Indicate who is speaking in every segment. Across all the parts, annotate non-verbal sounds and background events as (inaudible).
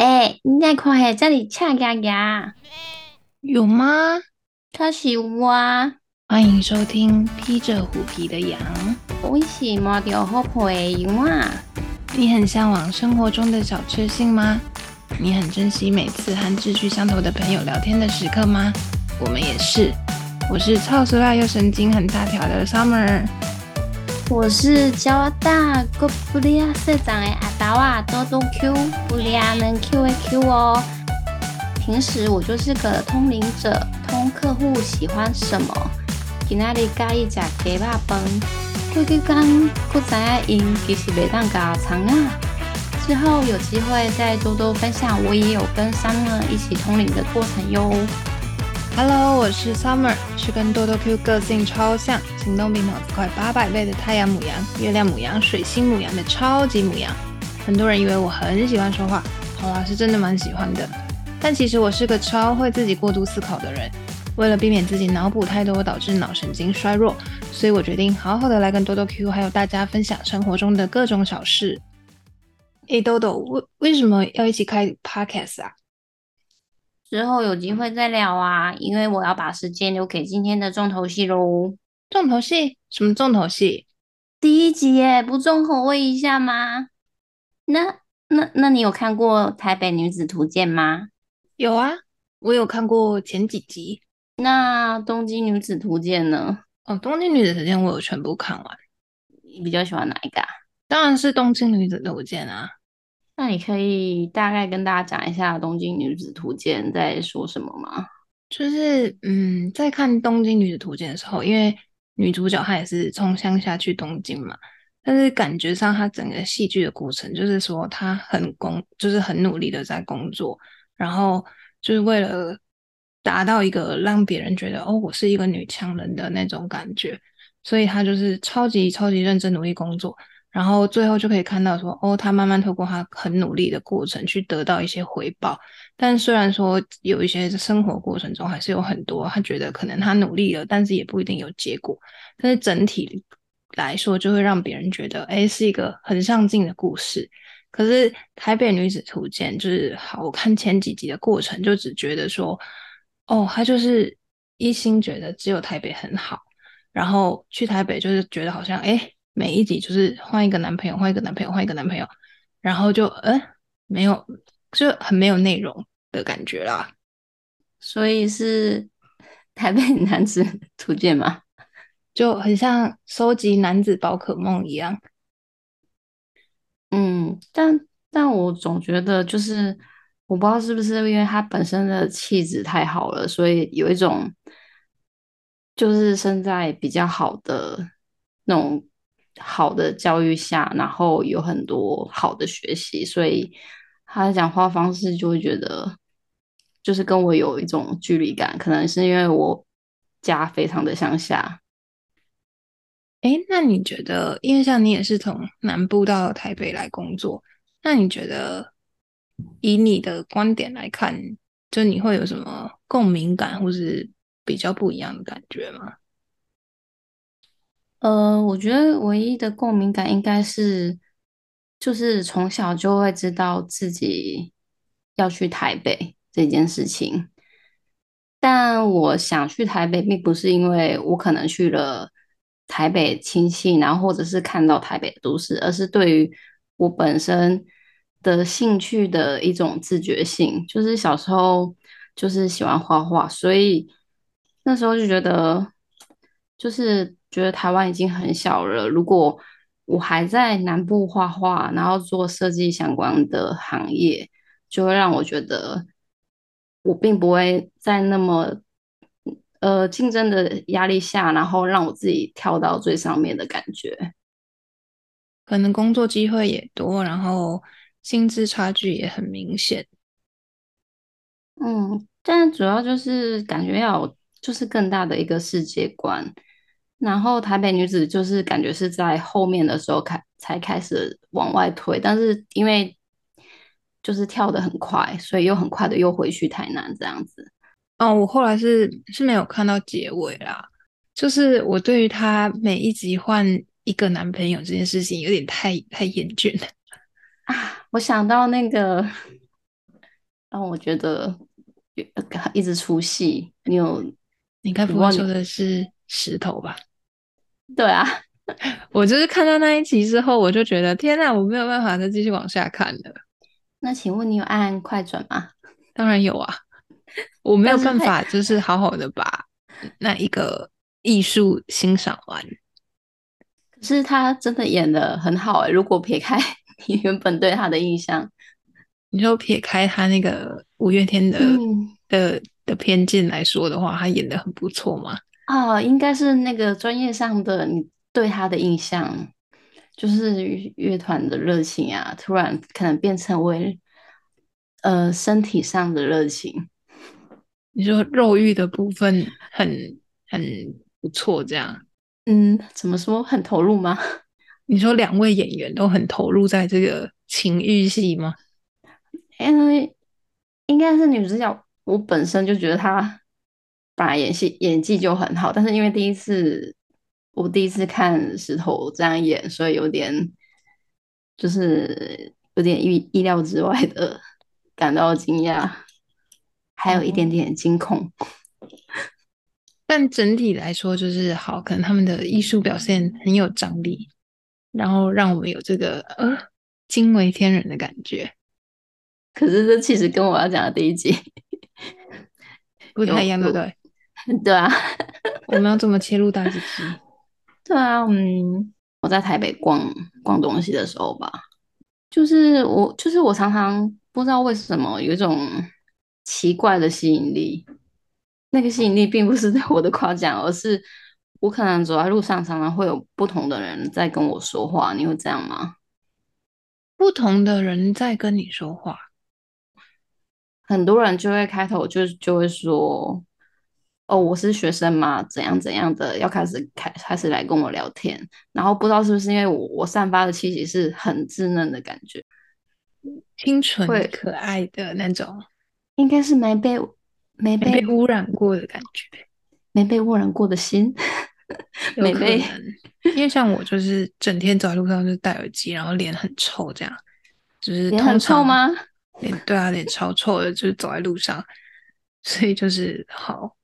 Speaker 1: 哎、你在看下这里恰牙牙，
Speaker 2: 有吗？
Speaker 1: 可是有啊，
Speaker 2: 欢迎收听《披着虎皮的羊》。
Speaker 1: 我是摸到好配的羊啊。
Speaker 2: 你很向往生活中的小确幸吗？你很珍惜每次和志趣相投的朋友聊天的时刻吗？我们也是。我是超熟辣又神经很大条的 Summer。
Speaker 1: 我是交大哥布利亚社长的阿达瓦多多 Q，布利亚能 Q 的 Q 哦。平时我就是个通灵者，通客户喜欢什么。今仔日介意食鸡肉饭，叫佢讲，不知影因其实袂当搞长啊。之后有机会再多多分享，我也有跟三妹一起通灵的过程哟。
Speaker 2: Hello，我是 Summer，是跟多多 Q 个性超像，行动比脑子快八百倍的太阳母羊、月亮母羊、水星母羊的超级母羊。很多人以为我很喜欢说话，好啦，是真的蛮喜欢的。但其实我是个超会自己过度思考的人。为了避免自己脑补太多导致脑神经衰弱，所以我决定好好的来跟多多 Q 还有大家分享生活中的各种小事。诶，豆豆，为为什么要一起开 Podcast 啊？
Speaker 1: 之后有机会再聊啊，因为我要把时间留给今天的重头戏喽。
Speaker 2: 重头戏？什么重头戏？
Speaker 1: 第一集耶，不重口味一下吗？那那那你有看过《台北女子图鉴》吗？
Speaker 2: 有啊，我有看过前几集。
Speaker 1: 那《东京女子图鉴》呢？
Speaker 2: 哦，《东京女子图鉴》我有全部看完，
Speaker 1: 你比较喜欢哪一个啊？
Speaker 2: 当然是《东京女子图鉴》啊。
Speaker 1: 那你可以大概跟大家讲一下《东京女子图鉴》在说什么吗？
Speaker 2: 就是嗯，在看《东京女子图鉴》的时候，因为女主角她也是从乡下去东京嘛，但是感觉上她整个戏剧的过程，就是说她很工，就是很努力的在工作，然后就是为了达到一个让别人觉得哦，我是一个女强人的那种感觉，所以她就是超级超级认真努力工作。然后最后就可以看到说，哦，他慢慢透过他很努力的过程去得到一些回报。但虽然说有一些生活过程中还是有很多他觉得可能他努力了，但是也不一定有结果。但是整体来说，就会让别人觉得，哎，是一个很上进的故事。可是《台北女子图鉴》就是好，我看前几集的过程，就只觉得说，哦，他就是一心觉得只有台北很好，然后去台北就是觉得好像，哎。每一集就是换一个男朋友，换一个男朋友，换一个男朋友，然后就嗯，没有，就很没有内容的感觉啦。
Speaker 1: 所以是台北男子图鉴吗？
Speaker 2: 就很像收集男子宝可梦一样。
Speaker 1: 嗯，但但我总觉得就是我不知道是不是因为他本身的气质太好了，所以有一种就是生在比较好的那种。好的教育下，然后有很多好的学习，所以他讲话方式就会觉得，就是跟我有一种距离感。可能是因为我家非常的乡下。
Speaker 2: 哎，那你觉得，因为像你也是从南部到台北来工作，那你觉得以你的观点来看，就你会有什么共鸣感，或是比较不一样的感觉吗？
Speaker 1: 呃，我觉得唯一的共鸣感应该是，就是从小就会知道自己要去台北这件事情。但我想去台北，并不是因为我可能去了台北亲戚，然后或者是看到台北都市，而是对于我本身的兴趣的一种自觉性。就是小时候就是喜欢画画，所以那时候就觉得，就是。觉得台湾已经很小了，如果我还在南部画画，然后做设计相关的行业，就会让我觉得我并不会在那么呃竞争的压力下，然后让我自己跳到最上面的感觉。
Speaker 2: 可能工作机会也多，然后薪资差距也很明显。
Speaker 1: 嗯，但主要就是感觉要有就是更大的一个世界观。然后台北女子就是感觉是在后面的时候开才开始往外推，但是因为就是跳得很快，所以又很快的又回去台南这样子。
Speaker 2: 哦，我后来是是没有看到结尾啦，就是我对于她每一集换一个男朋友这件事情有点太太厌倦了
Speaker 1: 啊！我想到那个让我觉得一直出戏。你有？
Speaker 2: 你该不会说的是石头吧？
Speaker 1: 对啊，(laughs)
Speaker 2: 我就是看到那一集之后，我就觉得天哪，我没有办法再继续往下看了。
Speaker 1: 那请问你有按快转吗？
Speaker 2: 当然有啊，我没有办法，就是好好的把那一个艺术欣赏完。
Speaker 1: 可是他真的演的很好哎，如果撇开你原本对他的印象，
Speaker 2: 你就撇开他那个五月天的的的偏见来说的话，他演的很不错嘛。
Speaker 1: 啊，应该是那个专业上的你对他的印象。就是乐团的热情啊，突然可能变成为呃身体上的热情。
Speaker 2: 你说肉欲的部分很很不错，这样？
Speaker 1: 嗯，怎么说很投入吗？(laughs)
Speaker 2: 你说两位演员都很投入在这个情欲戏吗？
Speaker 1: 因为应该是女主角，我本身就觉得她本来演戏演技就很好，但是因为第一次。我第一次看石头这样演，所以有点就是有点意意料之外的感到惊讶，还有一点点惊恐。(laughs)
Speaker 2: 但整体来说就是好，可能他们的艺术表现很有张力，然后让我们有这个呃惊为天人的感觉。
Speaker 1: 可是这其实跟我要讲的第一集 (laughs)
Speaker 2: 不太一样，对不对？(laughs)
Speaker 1: 对啊，(laughs)
Speaker 2: 我们要怎么切入大结局？(laughs)
Speaker 1: 对啊，嗯，我在台北逛逛东西的时候吧，就是我，就是我常常不知道为什么有一种奇怪的吸引力。那个吸引力并不是对我的夸奖，而是我可能走在路上，常常会有不同的人在跟我说话。你会这样吗？
Speaker 2: 不同的人在跟你说话，
Speaker 1: 很多人就会开头就就会说。哦，我是学生嘛，怎样怎样的，要开始开开始来跟我聊天，然后不知道是不是因为我我散发的气息是很稚嫩的感觉，
Speaker 2: 清纯可爱的那种，
Speaker 1: 应该是没被没
Speaker 2: 被污染过的感觉，
Speaker 1: 没被污染过的心，
Speaker 2: 没被，因为像我就是整天走在路上就戴耳机，然后脸很臭，这样就是
Speaker 1: 脸很臭吗？
Speaker 2: 脸对啊，脸超臭的，就是走在路上，所以就是好。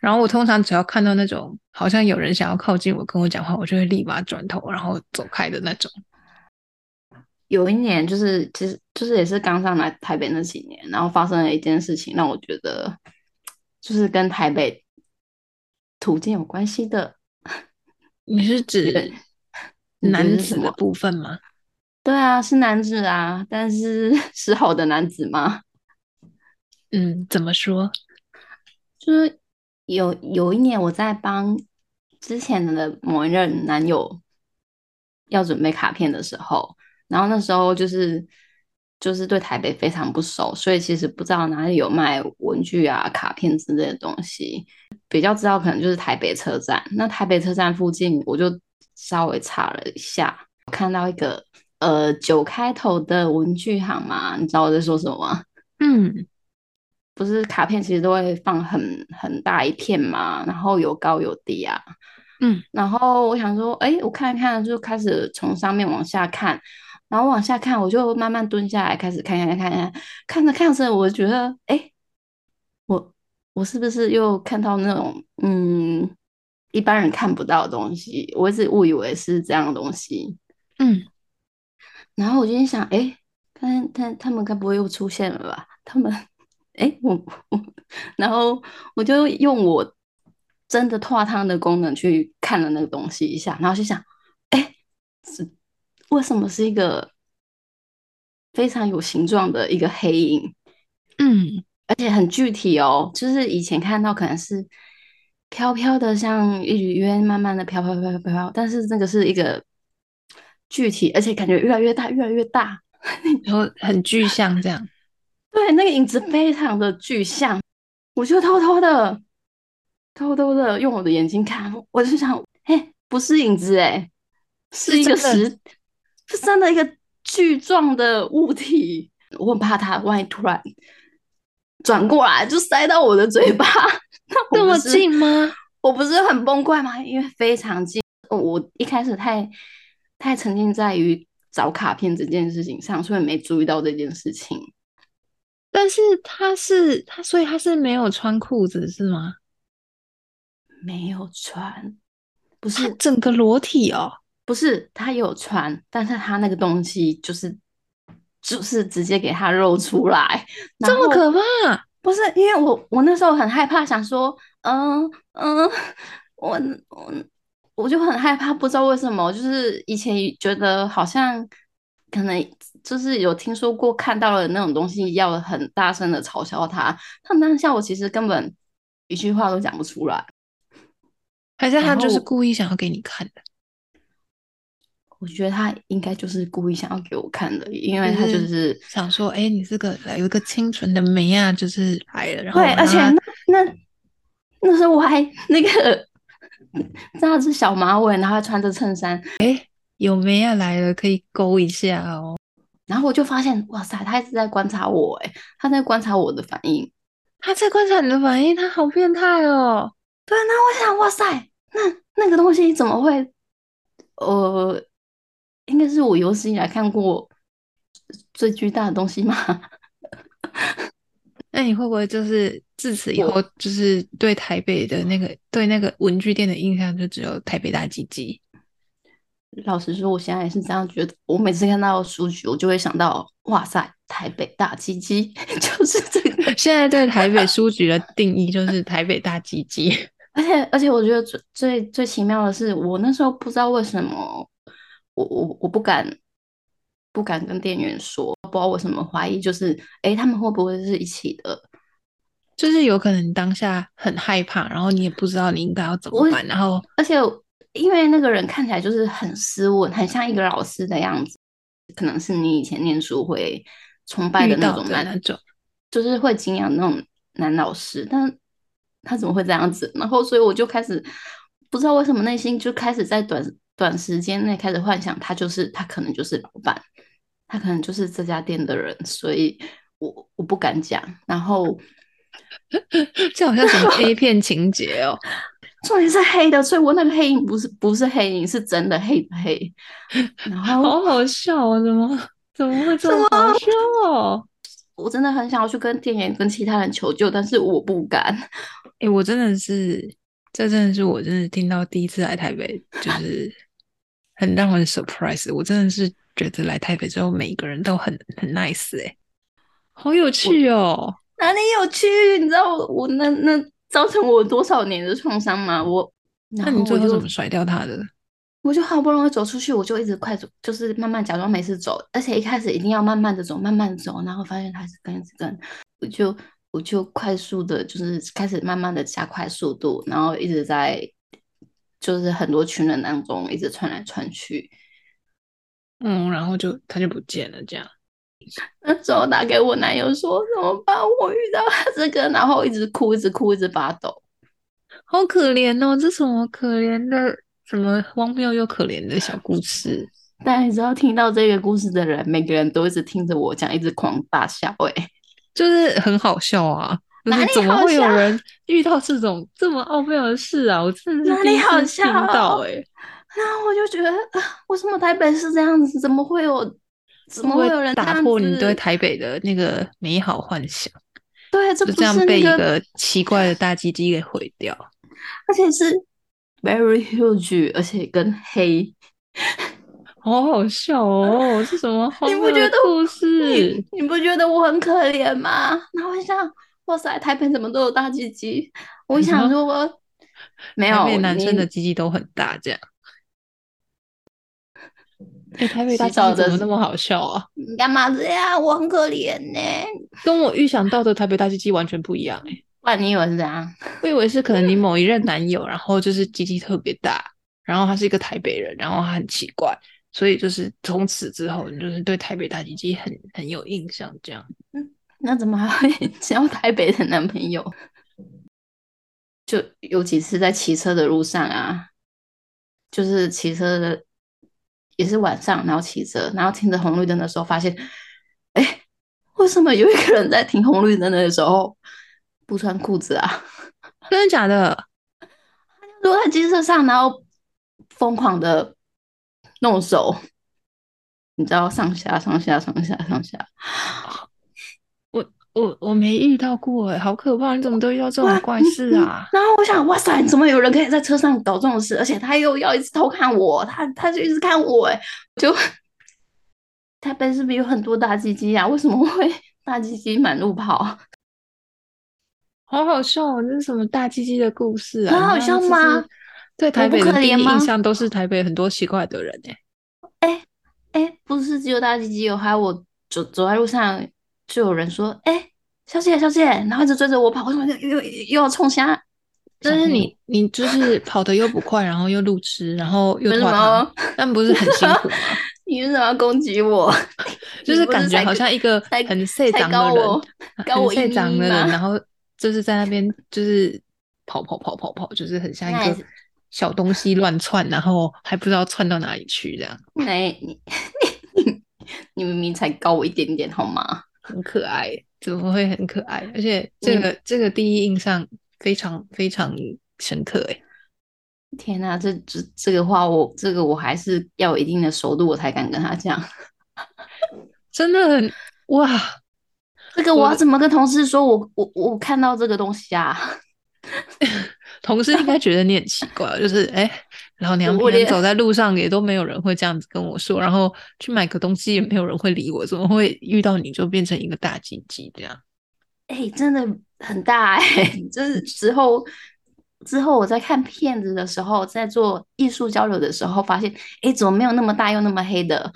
Speaker 2: 然后我通常只要看到那种好像有人想要靠近我跟我讲话，我就会立马转头然后走开的那种。
Speaker 1: 有一年就是其实就是也是刚上来台北那几年，然后发生了一件事情，让我觉得就是跟台北途径有关系的。
Speaker 2: 你是指男子的部分吗？
Speaker 1: 对啊，是男子啊，但是是好的男子吗？
Speaker 2: 嗯，怎么说？
Speaker 1: 就是。有有一年，我在帮之前的某一任男友要准备卡片的时候，然后那时候就是就是对台北非常不熟，所以其实不知道哪里有卖文具啊、卡片之类的东西。比较知道可能就是台北车站。那台北车站附近，我就稍微查了一下，看到一个呃九开头的文具行嘛，你知道我在说什么吗？
Speaker 2: 嗯。
Speaker 1: 不是卡片其实都会放很很大一片嘛，然后有高有低啊，
Speaker 2: 嗯，
Speaker 1: 然后我想说，哎，我看一看，就开始从上面往下看，然后往下看，我就慢慢蹲下来，开始看看看看，看着看着，我觉得，哎，我我是不是又看到那种嗯一般人看不到的东西？我一直误以为是这样的东西，
Speaker 2: 嗯，
Speaker 1: 然后我就想，哎，看他他们该不会又出现了吧？他们。哎，我我，然后我就用我真的拓汤的功能去看了那个东西一下，然后就想，哎，是为什么是一个非常有形状的一个黑影？
Speaker 2: 嗯，
Speaker 1: 而且很具体哦，就是以前看到可能是飘飘的，像一缕烟，慢慢的飘飘飘飘飘，但是那个是一个具体，而且感觉越来越大，越来越大，(laughs)
Speaker 2: 然后很具象这样。
Speaker 1: 对，那个影子非常的具象，我就偷偷的、偷偷的用我的眼睛看，我就想，哎，不是影子，哎，是一个实，是真的一个巨状的物体。我很怕它万一突然转过来就塞到我的嘴巴，
Speaker 2: 那么近吗？
Speaker 1: 我不是很崩溃吗？因为非常近，我一开始太太沉浸在于找卡片这件事情上，所以没注意到这件事情。
Speaker 2: 但是他是他，所以他是没有穿裤子是吗？
Speaker 1: 没有穿，不
Speaker 2: 他
Speaker 1: 是
Speaker 2: 整个裸体哦。
Speaker 1: 不是，他有穿，但是他那个东西就是就是直接给他露出来，
Speaker 2: 这么可怕？
Speaker 1: 不是因为我我那时候很害怕，想说，嗯嗯，我我我就很害怕，不知道为什么，就是以前觉得好像可能就是有听说过看到了那种东西，要很大声的嘲笑他，他当下我其实根本一句话都讲不出来，
Speaker 2: 还是他就是故意想要给你看的？
Speaker 1: 我觉得他应该就是故意想要给我看的，因为他就
Speaker 2: 就是想说，哎、你这个有一个清纯的梅啊，就是来了，然后
Speaker 1: 对，而且那那那时候我还那个扎着小马尾，然后还穿着衬衫，哎
Speaker 2: 有梅啊来了，可以勾一下哦。
Speaker 1: 然后我就发现，哇塞，他一直在观察我，诶，他在观察我的反应。
Speaker 2: 他在观察你的反应，他好变态哦。
Speaker 1: 对，那我想，哇塞，那那个东西怎么会？呃，应该是我有史以来看过最巨大的东西吗？(laughs)
Speaker 2: 那你会不会就是自此以
Speaker 1: 我
Speaker 2: 后，就是对台北的那个对那个文具店的印象就只有台北大鸡鸡？
Speaker 1: 老实说，我现在也是这样觉得。我每次看到书局，我就会想到，哇塞，台北大鸡鸡，(laughs) 就是这个。(laughs)
Speaker 2: 现在对台北书局的定义就是台北大鸡鸡。
Speaker 1: 而 (laughs) 且而且，我觉得最最最奇妙的是，我那时候不知道为什么，我我我不敢不敢跟店员说，不知道为什么怀疑，就是诶，他们会不会是一起的？
Speaker 2: 就是有可能当下很害怕，然后你也不知道你应该要怎么办，然后
Speaker 1: 而且因为那个人看起来就是很斯文，很像一个老师的样子，可能是你以前念书会崇拜的那种男，
Speaker 2: 的那种，
Speaker 1: 就是会敬仰那种男老师，但他怎么会这样子？然后所以我就开始不知道为什么内心就开始在短短时间内开始幻想，他就是他可能就是老板，他可能就是这家店的人，所以我我不敢讲。然后 (laughs)
Speaker 2: 这好像什么 A 片情节哦。
Speaker 1: 重点是黑的，所以我那个黑影不是不是黑影，是真的黑的黑。然后
Speaker 2: 好好笑哦！怎么怎么会这么好笑哦？
Speaker 1: 我真的很想要去跟店员跟其他人求救，但是我不敢。
Speaker 2: 哎、我真的是，这真的是我真的听到第一次来台北，就是很让人 surprise。我真的是觉得来台北之后，每一个人都很很 nice 哎、好有趣哦！
Speaker 1: 哪里有趣？你知道我我那那造成我多少年的创伤吗？我
Speaker 2: 那你最后怎么甩掉他的？
Speaker 1: 我就好不容易走出去，我就一直快走，就是慢慢假装没事走，而且一开始一定要慢慢的走，慢慢的走，然后发现他是跟跟，我就我就快速的，就是开始慢慢的加快速度，然后一直在就是很多群人当中一直窜来窜去。
Speaker 2: 嗯，然后就他就不见了，这样。
Speaker 1: 那时候打给我男友说怎么办？我遇到他这个，然后一直哭，一直哭，一直发抖。
Speaker 2: 好可怜哦，这什么可怜的，什么荒谬又可怜的小故事？
Speaker 1: 但你知道，听到这个故事的人，每个人都一直听着我讲，一直狂大笑、欸。哎，
Speaker 2: 就是很好笑啊！就
Speaker 1: 哪里
Speaker 2: 是怎么
Speaker 1: 好笑
Speaker 2: 会有人遇到这种这么奥妙的事啊？我真的是
Speaker 1: 哪里
Speaker 2: 第一次听
Speaker 1: 好笑
Speaker 2: 到哎、
Speaker 1: 然后我就觉得，啊，为什么台北是这样子？怎么会有？怎么
Speaker 2: 会
Speaker 1: 有人
Speaker 2: 打破你对台北的那个美好幻想？
Speaker 1: 对，这不
Speaker 2: 就这样
Speaker 1: 是那
Speaker 2: 被一个奇怪的大鸡鸡给毁掉。
Speaker 1: 而且是 very huge，而且跟黑。(laughs)
Speaker 2: 好好笑哦！是什么荒
Speaker 1: 你不觉得
Speaker 2: 故事？
Speaker 1: 你不觉得我很可怜吗？然后我想，哇塞，台北怎么都有大鸡鸡？我想
Speaker 2: 说
Speaker 1: 说，没有
Speaker 2: 男生的鸡鸡都很大，这样。哎、台北大鸡
Speaker 1: 洗澡的
Speaker 2: 怎么那么好笑啊？
Speaker 1: 你干嘛这样？我很可怜呢、
Speaker 2: 跟我预想到的台北大鸡鸡完全不一样哎、
Speaker 1: 不然你以为是怎样？(laughs)
Speaker 2: 我以为是可能你某一任男友，然后就是鸡鸡特别大，然后他是一个台北人，然后他很奇怪，所以就是从此之后，你就是对台北大鸡鸡很很有印象，这样。
Speaker 1: 嗯那怎么还会 (laughs) 交台北的男朋友？就有几次在骑车的路上啊，就是骑车的也是晚上，然后骑车，然后停着红绿灯的时候，发现，哎，为什么有一个人在停红绿灯的时候不穿裤子啊？(laughs)
Speaker 2: 真的假的？
Speaker 1: 坐在机车上，然后疯狂的弄手，你知道上下上下上下上下，(laughs)
Speaker 2: 我我没遇到过哎，好可怕！你怎么都遇到这种怪事啊？
Speaker 1: 然后我想，哇塞，怎么有人可以在车上搞这种事？而且他又要一直偷看我，他他就一直看我，哎，就台北是不是有很多大鸡鸡啊？为什么会 (laughs) 大鸡鸡满路跑？(laughs)
Speaker 2: 好好笑哦！这是什么大鸡鸡的故事啊？
Speaker 1: 很好笑吗？
Speaker 2: 对台北的第一印象都是台北很多奇怪的人哎
Speaker 1: 哎哎，不是只有大鸡鸡有，还有我走走在路上。就有人说：“哎，小姐，小姐，然后一直追着我跑，为什么又又又要冲下？
Speaker 2: 但是你你就是跑的又不快，然后又路痴，然后又拖堂，但不是很辛苦吗？(laughs)
Speaker 1: 你为什么要攻击我？(laughs)
Speaker 2: 就是感觉好像一个很社长的人，
Speaker 1: 很
Speaker 2: 社长的人，然后就是在那边就是跑跑跑跑跑，就是很像一个小东西乱窜，然后还不知道窜到哪里去这样。
Speaker 1: 没你 (laughs) 你你明明才高我一点点好吗？”
Speaker 2: 很可爱，怎么会很可爱？而且这个这个第一印象非常非常深刻哎！
Speaker 1: 天哪，这这这个话我这个我还是要有一定的熟度，我才敢跟他讲。(laughs)
Speaker 2: 真的很哇！
Speaker 1: 这个我要怎么跟同事说？我我我看到这个东西啊！(laughs)
Speaker 2: 同事应该觉得你很奇怪，就是哎。老娘平常走在路上也都没有人会这样子跟我说，然后去买个东西也没有人会理我，怎么会遇到你就变成一个大鸡鸡这样？
Speaker 1: 哎，真的很大哎！(laughs) 就是之后之后我在看片子的时候，在做艺术交流的时候，发现哎，怎么没有那么大又那么黑的？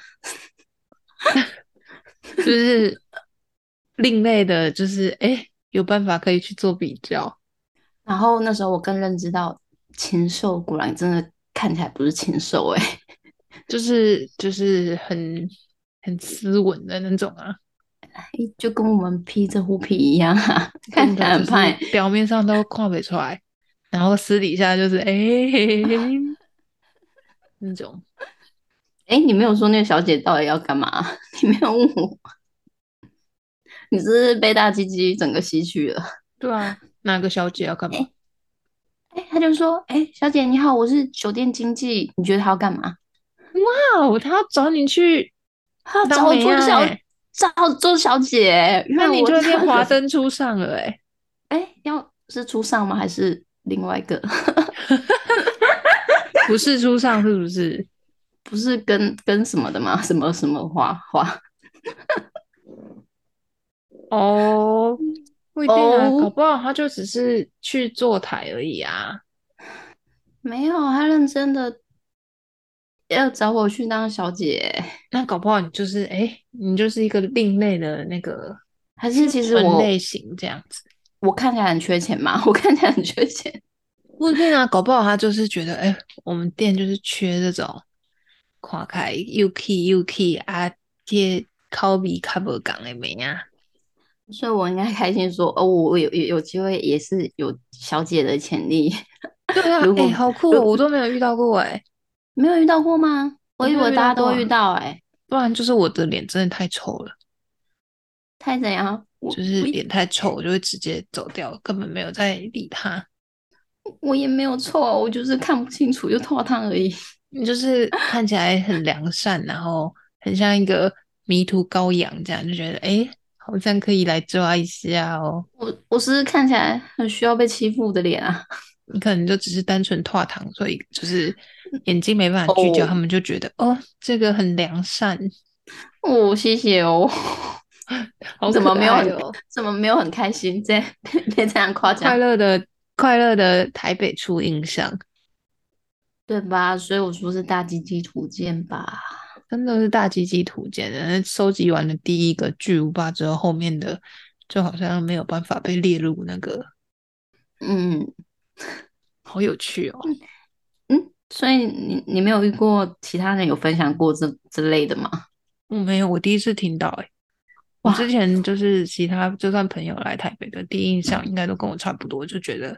Speaker 1: (laughs)
Speaker 2: 就是另类的，就是哎，有办法可以去做比较。
Speaker 1: 然后那时候我更认知到，禽兽果然真的。看起来不是禽兽哎，(laughs)
Speaker 2: 就是就是很很斯文的那种啊，
Speaker 1: 就跟我们披着虎皮一样啊，(laughs) 看起来很派，
Speaker 2: 表面上都看不出来，然后私底下就是哎 (laughs) 那种。
Speaker 1: 哎，你没有说那个小姐到底要干嘛？你没有问我，你是被大鸡鸡整个吸去了？
Speaker 2: 对啊，哪个小姐要干嘛？
Speaker 1: 哎，他就说：“哎，小姐你好，我是酒店经纪，你觉得他要干嘛？”
Speaker 2: 哇哦，他要找你去，
Speaker 1: 他要找我做小，找做小姐。
Speaker 2: 那你就变华灯初上了，哎，
Speaker 1: 哎，要是初上吗？还是另外一个？(laughs)
Speaker 2: 不是初上，是不是？
Speaker 1: 不是跟跟什么的吗？什么什么花花？(laughs)
Speaker 2: 哦。不一定啊，搞不好他就只是去坐台而已啊。
Speaker 1: 没有，他认真的要找我去当小姐。
Speaker 2: 那搞不好你就是哎，你就是一个另类的那个，
Speaker 1: 还是其实我
Speaker 2: 类型这样子？
Speaker 1: 我看起来很缺钱嘛？我看起来很缺钱？(laughs)
Speaker 2: 不一定啊，搞不好他就是觉得哎，我们店就是缺这种跨开又 key 又 key 啊，贴 copy cover 港的美啊。
Speaker 1: 所以我应该开心说，哦，我有有有机会，也是有小姐的潜力。(laughs)
Speaker 2: 对啊，哎，好酷，我都没有遇到过，哎，
Speaker 1: 没有遇到过吗？我以为大家都遇到，哎，
Speaker 2: 不然就是我的脸真的太丑了，
Speaker 1: 太怎样？
Speaker 2: 就是脸太丑，我就会直接走掉，根本没有在理他。
Speaker 1: 我也没有错，我就是看不清楚，就脱汤而已。(laughs)
Speaker 2: 你就是看起来很良善，然后很像一个迷途羔羊，这样就觉得，哎。好像可以来抓一下哦。
Speaker 1: 我我是看起来很需要被欺负的脸啊。
Speaker 2: 你可能就只是单纯拓糖，所以就是眼睛没办法聚焦，他们就觉得 (laughs) 哦，这个很良善。
Speaker 1: 哦，谢谢哦。(laughs) 怎么没有？怎么没有很开心？这 (laughs) 别这样夸奖。
Speaker 2: 快乐的快乐的台北初印象，
Speaker 1: 对吧？所以我说是大鸡鸡图鉴吧。
Speaker 2: 真的是大鸡鸡图鉴的，收集完了第一个巨无霸之后，后面的就好像没有办法被列入那个，
Speaker 1: 嗯，
Speaker 2: 好有趣哦，
Speaker 1: 嗯，所以你你没有遇过其他人有分享过这之类的吗？
Speaker 2: 我没有，我第一次听到，哎，我之前就是其他就算朋友来台北的第一印象应该都跟我差不多，就觉得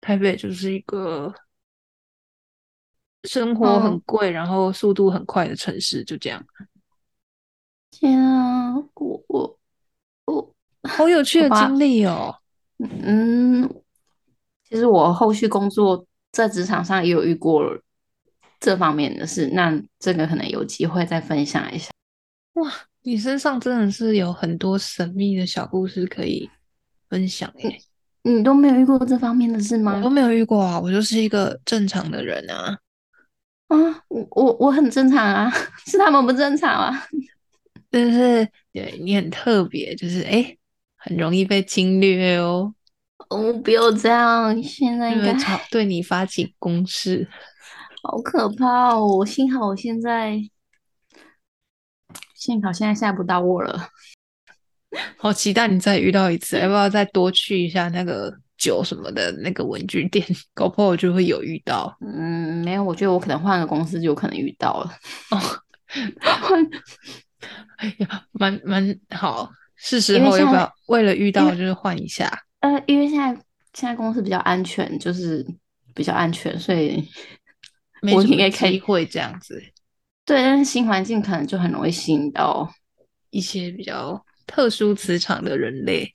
Speaker 2: 台北就是一个。生活很贵，然后速度很快的城市，就这样。
Speaker 1: 天啊，我我我
Speaker 2: 好有趣的经历哦。
Speaker 1: 嗯，其实我后续工作在职场上也有遇过这方面的事，那这个可能有机会再分享一下。
Speaker 2: 哇，你身上真的是有很多神秘的小故事可以分享耶！
Speaker 1: 你都没有遇过这方面的事吗？
Speaker 2: 我都没有遇过啊，我就是一个正常的人啊。
Speaker 1: 啊，我我我很正常啊，(laughs) 是他们不正常啊。(laughs)
Speaker 2: 但是对你很特别，就是哎，很容易被侵略哦。
Speaker 1: 哦，不要这样，现在应该
Speaker 2: 对你发起攻势，(laughs)
Speaker 1: 好可怕哦！幸好我现在，幸好现在吓不到我了。
Speaker 2: 好期待你再遇到一次，要不要再多去一下那个酒什么的那个文具店？(laughs) 搞不好我就会有遇到。
Speaker 1: 嗯，没有，我觉得我可能换个公司就有可能遇到了。哦，
Speaker 2: 哎呀，蛮蛮好，是时候要不要为了遇到就是换一下？
Speaker 1: 呃，因为现在现在公司比较安全，就是比较安全，所以
Speaker 2: 我应该机会这样子。
Speaker 1: 对，但是新环境可能就很容易吸引到
Speaker 2: 一些比较。特殊磁场的人类，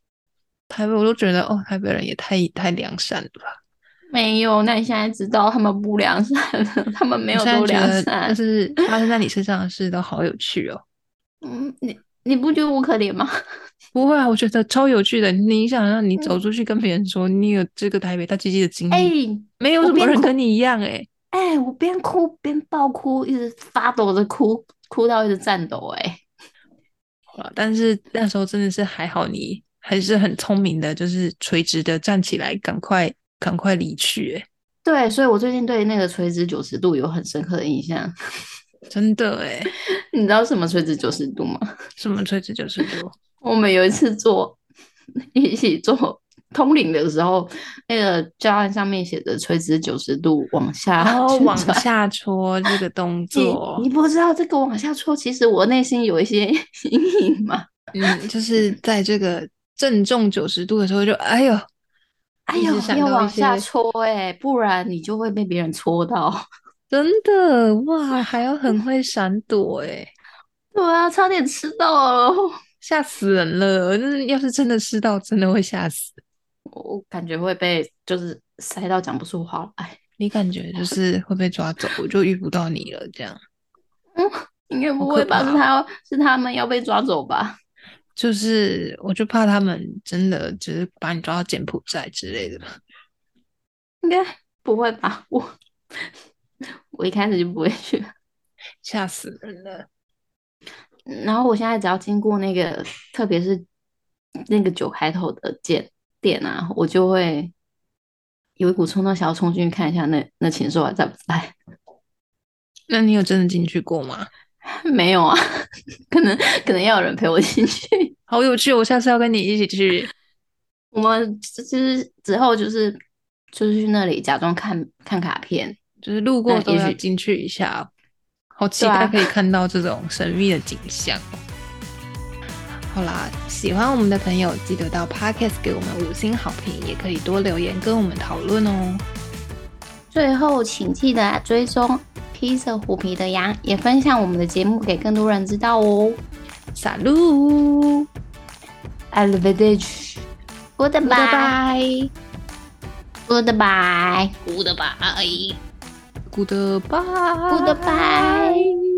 Speaker 2: 台北我都觉得哦，台北人也太太良善了吧？
Speaker 1: 没有，那你现在知道他们不良善了，他们没有多良善。
Speaker 2: 但是发生在你身上的事都好有趣
Speaker 1: 哦。(laughs) 嗯，你你不觉得我可怜吗？(laughs)
Speaker 2: 不会啊，我觉得超有趣的。你想让你走出去跟别人说你有这个台北大鸡鸡的经历，哎，没有什么人跟你一样哎。
Speaker 1: 哎，我边哭边爆哭，一直发抖的哭，哭到一直颤抖哎。
Speaker 2: 但是那时候真的是还好，你还是很聪明的，就是垂直的站起来，赶快赶快离去。哎，
Speaker 1: 对，所以我最近对那个垂直九十度有很深刻的印象。(laughs)
Speaker 2: 真的哎，
Speaker 1: 你知道什么垂直九十度吗？(laughs)
Speaker 2: 什么垂直九十度？(laughs)
Speaker 1: 我们有一次做一起做。通灵的时候，那个教案上面写着垂直九十度往下，
Speaker 2: 然后往下戳这个动作。
Speaker 1: 你不知道这个往下戳，其实我内心有一些阴影嘛。
Speaker 2: 嗯，就是在这个正中九十度的时候，就哎呦，
Speaker 1: 哎呦，要往下戳哎，不然你就会被别人戳到。(laughs)
Speaker 2: 真的哇，还要很会闪躲哎。(laughs)
Speaker 1: 对啊，差点吃到了，(laughs)
Speaker 2: 吓死人了！那要是真的吃到，真的会吓死。
Speaker 1: 我感觉会被就是塞到讲不出话来。
Speaker 2: 你感觉就是会被抓走，我就遇不到你了，这样。
Speaker 1: 嗯，应该不会吧？是他是他们要被抓走吧？
Speaker 2: 就是我就怕他们真的就是把你抓到柬埔寨之类的。(laughs)
Speaker 1: 应该不会吧？我我一开始就不会去，(laughs)
Speaker 2: 吓死人了。
Speaker 1: 然后我现在只要经过那个，特别是那个九开头的店。店啊，我就会有一股冲动，想要冲进去看一下那那禽兽还在不在。(laughs)
Speaker 2: 那你有真的进去过吗？
Speaker 1: 没有啊，可能可能要有人陪我进去。
Speaker 2: 好有趣，我下次要跟你一起去。(laughs)
Speaker 1: 我们就是之后就是就是去那里假装看看卡片，
Speaker 2: 就是路过都要进去一下。好期待可以看到这种神秘的景象。好啦，喜欢我们的朋友记得到 Podcast 给我们五星好评，也可以多留言跟我们讨论哦。
Speaker 1: 最后，请记得追踪披着虎皮的羊，也分享我们的节目给更多人知道哦。
Speaker 2: Salut. Alvedej. Goodbye. Goodbye. Goodbye. Goodbye. Goodbye. Goodbye.